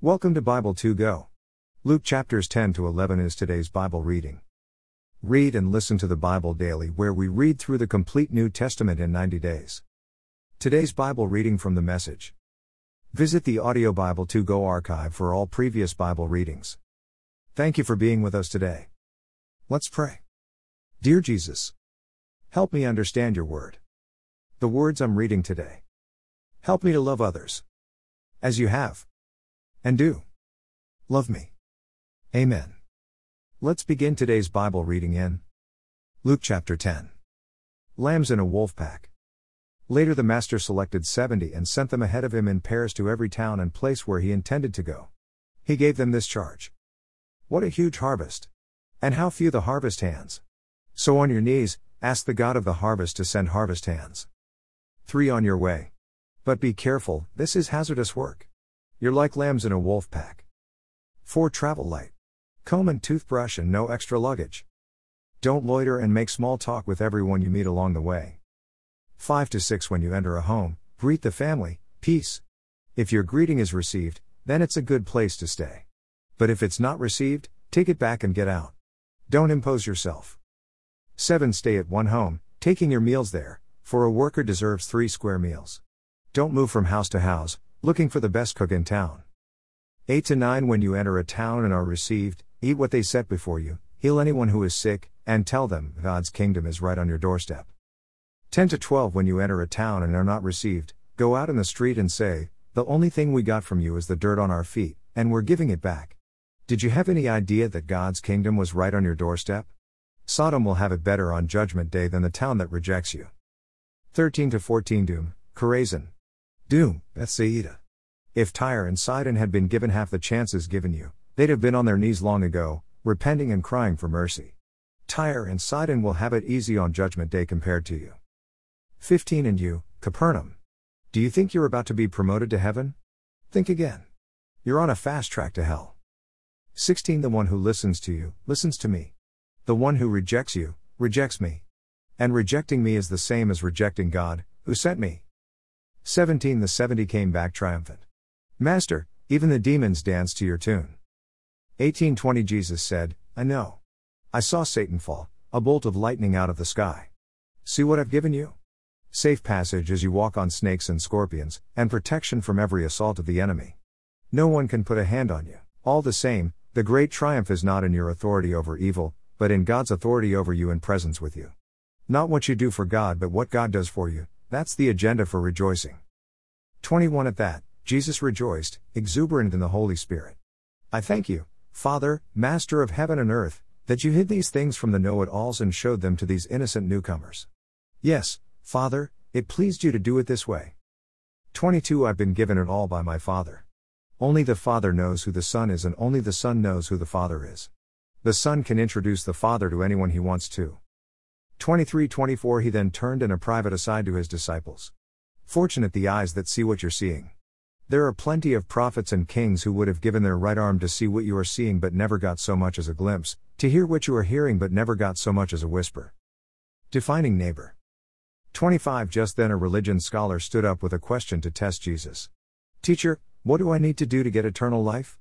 Welcome to Bible 2 Go. Luke chapters 10 to 11 is today's Bible reading. Read and listen to the Bible daily, where we read through the complete New Testament in 90 days. Today's Bible reading from the message. Visit the Audio Bible 2 Go archive for all previous Bible readings. Thank you for being with us today. Let's pray. Dear Jesus, help me understand your word. The words I'm reading today. Help me to love others. As you have. And do. Love me. Amen. Let's begin today's Bible reading in Luke chapter 10. Lambs in a wolf pack. Later, the master selected 70 and sent them ahead of him in pairs to every town and place where he intended to go. He gave them this charge What a huge harvest! And how few the harvest hands! So, on your knees, ask the God of the harvest to send harvest hands. 3 On your way. But be careful, this is hazardous work. You're like lambs in a wolf pack. 4. Travel light. Comb and toothbrush and no extra luggage. Don't loiter and make small talk with everyone you meet along the way. 5 to 6 When you enter a home, greet the family, peace. If your greeting is received, then it's a good place to stay. But if it's not received, take it back and get out. Don't impose yourself. 7 Stay at one home, taking your meals there, for a worker deserves three square meals. Don't move from house to house, Looking for the best cook in town. 8 to 9 When you enter a town and are received, eat what they set before you, heal anyone who is sick, and tell them God's kingdom is right on your doorstep. 10 to 12 When you enter a town and are not received, go out in the street and say, The only thing we got from you is the dirt on our feet, and we're giving it back. Did you have any idea that God's kingdom was right on your doorstep? Sodom will have it better on Judgment Day than the town that rejects you. 13 to 14 Doom, Chorazin. Doom, Bethsaida. If Tyre and Sidon had been given half the chances given you, they'd have been on their knees long ago, repenting and crying for mercy. Tyre and Sidon will have it easy on Judgment Day compared to you. 15 And you, Capernaum. Do you think you're about to be promoted to heaven? Think again. You're on a fast track to hell. 16 The one who listens to you, listens to me. The one who rejects you, rejects me. And rejecting me is the same as rejecting God, who sent me. 17 The seventy came back triumphant. Master, even the demons dance to your tune. 1820 Jesus said, I know. I saw Satan fall, a bolt of lightning out of the sky. See what I've given you? Safe passage as you walk on snakes and scorpions, and protection from every assault of the enemy. No one can put a hand on you. All the same, the great triumph is not in your authority over evil, but in God's authority over you and presence with you. Not what you do for God, but what God does for you, that's the agenda for rejoicing. 21 At that, Jesus rejoiced, exuberant in the Holy Spirit. I thank you, Father, Master of heaven and earth, that you hid these things from the know it alls and showed them to these innocent newcomers. Yes, Father, it pleased you to do it this way. 22 I've been given it all by my Father. Only the Father knows who the Son is, and only the Son knows who the Father is. The Son can introduce the Father to anyone he wants to. 23 24 He then turned in a private aside to his disciples. Fortunate the eyes that see what you're seeing. There are plenty of prophets and kings who would have given their right arm to see what you are seeing but never got so much as a glimpse, to hear what you are hearing but never got so much as a whisper. Defining neighbor. 25 Just then a religion scholar stood up with a question to test Jesus. Teacher, what do I need to do to get eternal life?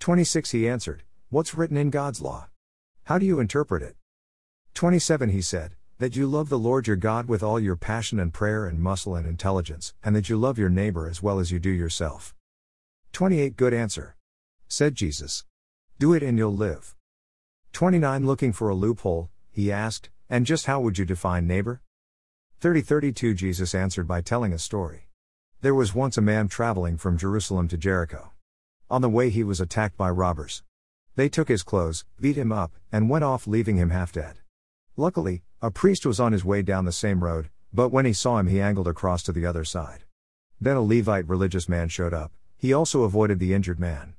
26 He answered, What's written in God's law? How do you interpret it? 27 He said, That you love the Lord your God with all your passion and prayer and muscle and intelligence, and that you love your neighbor as well as you do yourself. 28 Good answer. Said Jesus. Do it and you'll live. 29 Looking for a loophole, he asked, and just how would you define neighbor? 30 32 Jesus answered by telling a story. There was once a man traveling from Jerusalem to Jericho. On the way, he was attacked by robbers. They took his clothes, beat him up, and went off, leaving him half dead. Luckily, a priest was on his way down the same road, but when he saw him, he angled across to the other side. Then a Levite religious man showed up, he also avoided the injured man.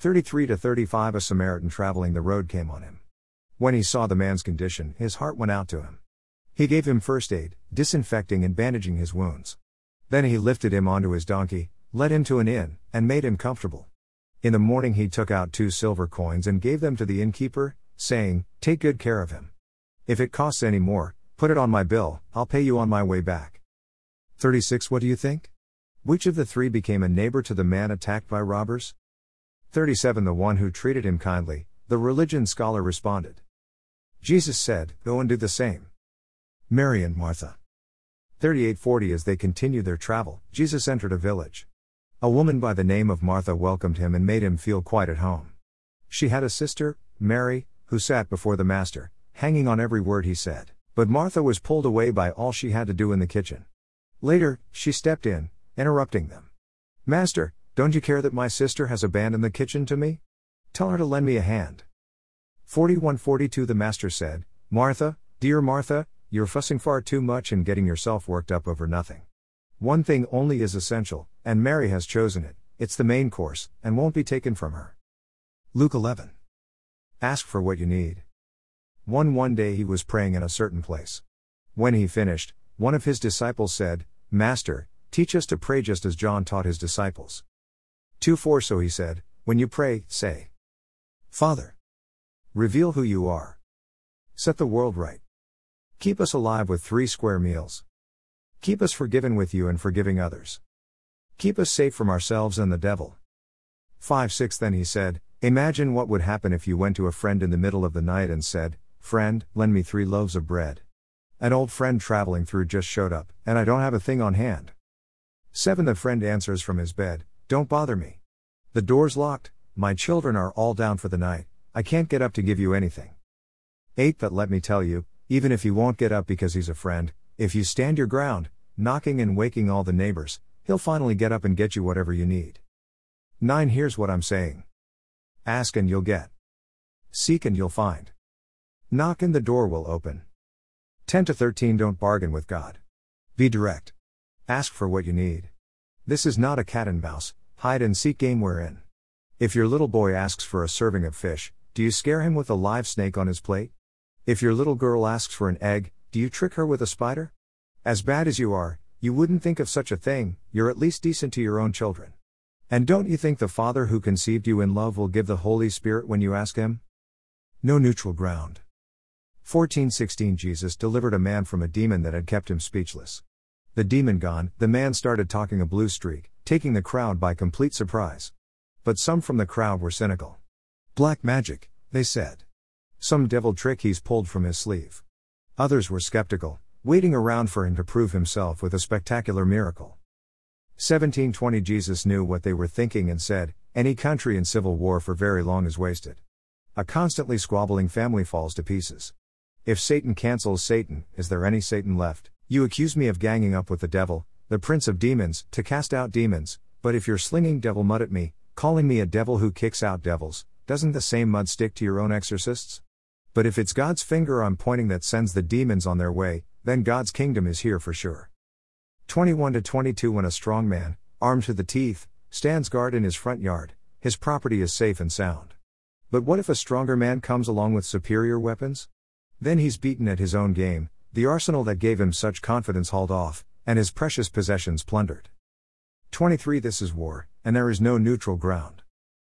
33 to 35 A Samaritan traveling the road came on him. When he saw the man's condition, his heart went out to him. He gave him first aid, disinfecting and bandaging his wounds. Then he lifted him onto his donkey, led him to an inn, and made him comfortable. In the morning he took out two silver coins and gave them to the innkeeper, saying, Take good care of him. If it costs any more, put it on my bill, I'll pay you on my way back. 36 What do you think? Which of the three became a neighbor to the man attacked by robbers? 37 The one who treated him kindly, the religion scholar responded. Jesus said, Go and do the same. Mary and Martha. 3840 As they continued their travel, Jesus entered a village. A woman by the name of Martha welcomed him and made him feel quite at home. She had a sister, Mary, who sat before the Master, hanging on every word he said. But Martha was pulled away by all she had to do in the kitchen. Later, she stepped in, interrupting them. Master, don't you care that my sister has abandoned the kitchen to me? Tell her to lend me a hand. 4142 The Master said, Martha, dear Martha, you're fussing far too much and getting yourself worked up over nothing. One thing only is essential, and Mary has chosen it, it's the main course, and won't be taken from her. Luke 11. Ask for what you need. One one day he was praying in a certain place. When he finished, one of his disciples said, Master, teach us to pray just as John taught his disciples. 2 4 So he said, When you pray, say, Father, reveal who you are. Set the world right. Keep us alive with three square meals. Keep us forgiven with you and forgiving others. Keep us safe from ourselves and the devil. 5 6 Then he said, Imagine what would happen if you went to a friend in the middle of the night and said, Friend, lend me three loaves of bread. An old friend traveling through just showed up, and I don't have a thing on hand. 7 The friend answers from his bed, Don't bother me. The door's locked, my children are all down for the night, I can't get up to give you anything. 8 But let me tell you, even if he won't get up because he's a friend, if you stand your ground, knocking and waking all the neighbors, he'll finally get up and get you whatever you need. 9 Here's what I'm saying Ask and you'll get. Seek and you'll find. Knock and the door will open. 10 to 13 Don't bargain with God. Be direct. Ask for what you need. This is not a cat and mouse, hide and seek game we're in. If your little boy asks for a serving of fish, do you scare him with a live snake on his plate? If your little girl asks for an egg, do you trick her with a spider? As bad as you are, you wouldn't think of such a thing, you're at least decent to your own children. And don't you think the Father who conceived you in love will give the Holy Spirit when you ask Him? No neutral ground. 1416 Jesus delivered a man from a demon that had kept him speechless. The demon gone, the man started talking a blue streak, taking the crowd by complete surprise. But some from the crowd were cynical. Black magic, they said. Some devil trick he's pulled from his sleeve. Others were skeptical, waiting around for him to prove himself with a spectacular miracle. 1720 Jesus knew what they were thinking and said, Any country in civil war for very long is wasted. A constantly squabbling family falls to pieces. If Satan cancels Satan, is there any Satan left? You accuse me of ganging up with the devil, the prince of demons, to cast out demons, but if you're slinging devil mud at me, calling me a devil who kicks out devils, doesn't the same mud stick to your own exorcists? But if it's God's finger I'm pointing that sends the demons on their way, then God's kingdom is here for sure. 21 to 22 When a strong man, armed to the teeth, stands guard in his front yard, his property is safe and sound. But what if a stronger man comes along with superior weapons? Then he's beaten at his own game, the arsenal that gave him such confidence hauled off, and his precious possessions plundered. 23 This is war, and there is no neutral ground.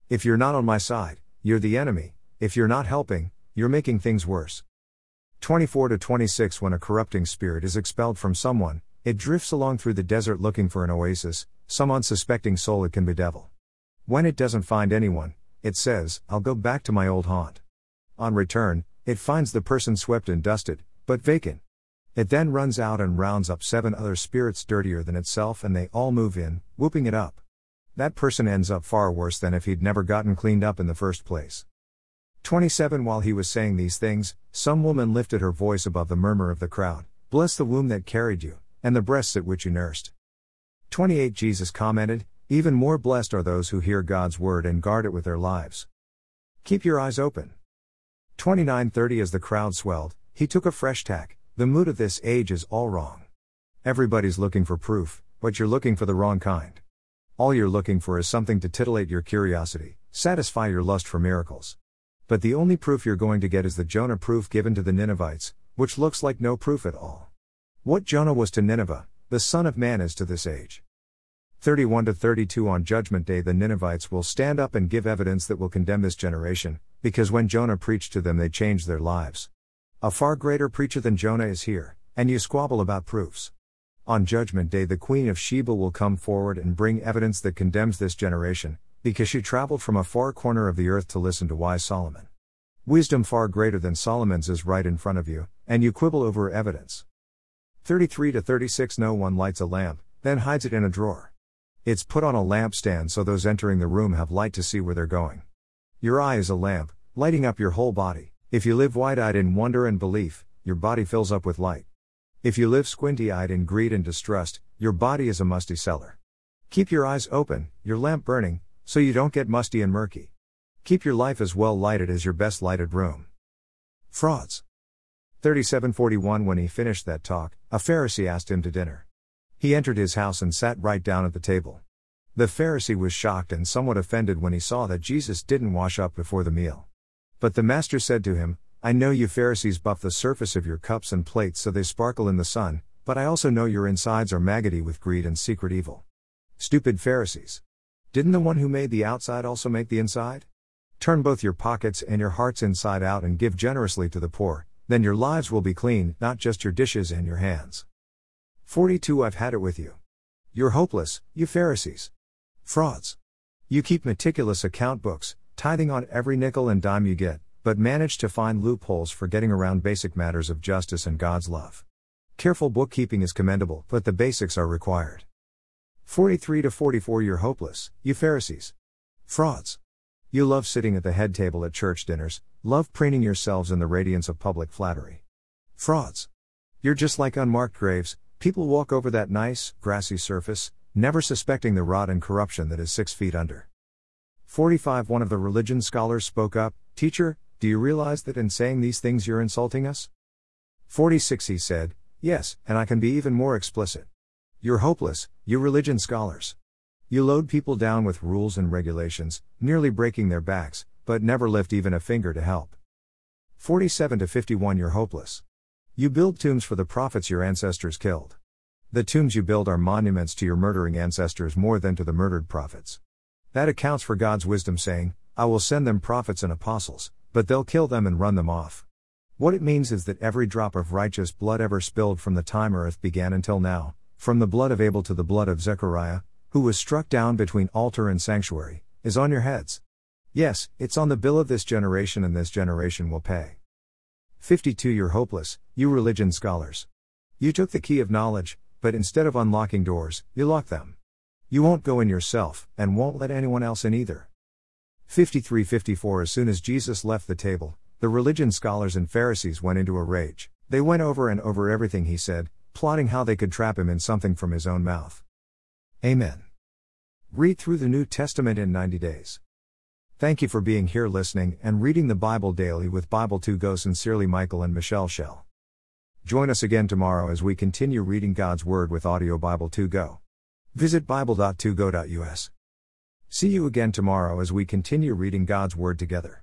If you're not on my side, you're the enemy, if you're not helping, you're making things worse. 24 to 26 When a corrupting spirit is expelled from someone, it drifts along through the desert looking for an oasis, some unsuspecting soul it can bedevil. When it doesn't find anyone, it says, I'll go back to my old haunt. On return, it finds the person swept and dusted, but vacant. It then runs out and rounds up seven other spirits dirtier than itself and they all move in, whooping it up. That person ends up far worse than if he'd never gotten cleaned up in the first place. 27 While he was saying these things, some woman lifted her voice above the murmur of the crowd Bless the womb that carried you, and the breasts at which you nursed. 28 Jesus commented, Even more blessed are those who hear God's word and guard it with their lives. Keep your eyes open. 29:30 As the crowd swelled, he took a fresh tack. The mood of this age is all wrong. Everybody's looking for proof, but you're looking for the wrong kind. All you're looking for is something to titillate your curiosity, satisfy your lust for miracles. But the only proof you're going to get is the Jonah proof given to the Ninevites, which looks like no proof at all. What Jonah was to Nineveh, the Son of Man is to this age. 31 to 32 On Judgment Day, the Ninevites will stand up and give evidence that will condemn this generation, because when Jonah preached to them, they changed their lives. A far greater preacher than Jonah is here, and you squabble about proofs. On Judgment Day, the Queen of Sheba will come forward and bring evidence that condemns this generation, because she traveled from a far corner of the earth to listen to wise Solomon. Wisdom far greater than Solomon's is right in front of you, and you quibble over evidence. 33 to 36 No one lights a lamp, then hides it in a drawer. It's put on a lampstand so those entering the room have light to see where they're going. Your eye is a lamp, lighting up your whole body. If you live wide eyed in wonder and belief, your body fills up with light. If you live squinty eyed in greed and distrust, your body is a musty cellar. Keep your eyes open, your lamp burning, so you don't get musty and murky. Keep your life as well lighted as your best lighted room. Frauds. 3741 When he finished that talk, a Pharisee asked him to dinner. He entered his house and sat right down at the table. The Pharisee was shocked and somewhat offended when he saw that Jesus didn't wash up before the meal. But the Master said to him, I know you Pharisees buff the surface of your cups and plates so they sparkle in the sun, but I also know your insides are maggoty with greed and secret evil. Stupid Pharisees. Didn't the one who made the outside also make the inside? Turn both your pockets and your hearts inside out and give generously to the poor, then your lives will be clean, not just your dishes and your hands. 42 I've had it with you. You're hopeless, you Pharisees. Frauds. You keep meticulous account books, tithing on every nickel and dime you get, but manage to find loopholes for getting around basic matters of justice and God's love. Careful bookkeeping is commendable, but the basics are required. 43 to 44 You're hopeless, you Pharisees. Frauds. You love sitting at the head table at church dinners, love preening yourselves in the radiance of public flattery. Frauds. You're just like unmarked graves, people walk over that nice, grassy surface, never suspecting the rot and corruption that is six feet under. 45 One of the religion scholars spoke up, Teacher, do you realize that in saying these things you're insulting us? 46 He said, Yes, and I can be even more explicit. You're hopeless, you religion scholars. You load people down with rules and regulations, nearly breaking their backs, but never lift even a finger to help. 47 to 51 You're hopeless. You build tombs for the prophets your ancestors killed. The tombs you build are monuments to your murdering ancestors more than to the murdered prophets. That accounts for God's wisdom saying, I will send them prophets and apostles, but they'll kill them and run them off. What it means is that every drop of righteous blood ever spilled from the time earth began until now, from the blood of Abel to the blood of Zechariah, who was struck down between altar and sanctuary, is on your heads. Yes, it's on the bill of this generation, and this generation will pay. 52 You're hopeless, you religion scholars. You took the key of knowledge, but instead of unlocking doors, you lock them. You won't go in yourself, and won't let anyone else in either. 53 54 As soon as Jesus left the table, the religion scholars and Pharisees went into a rage. They went over and over everything he said, plotting how they could trap him in something from his own mouth. Amen. Read through the New Testament in 90 days. Thank you for being here listening and reading the Bible daily with Bible2Go sincerely Michael and Michelle Shell. Join us again tomorrow as we continue reading God's Word with Audio Bible 2 Go. Visit Bible.2go.us. See you again tomorrow as we continue reading God's Word together.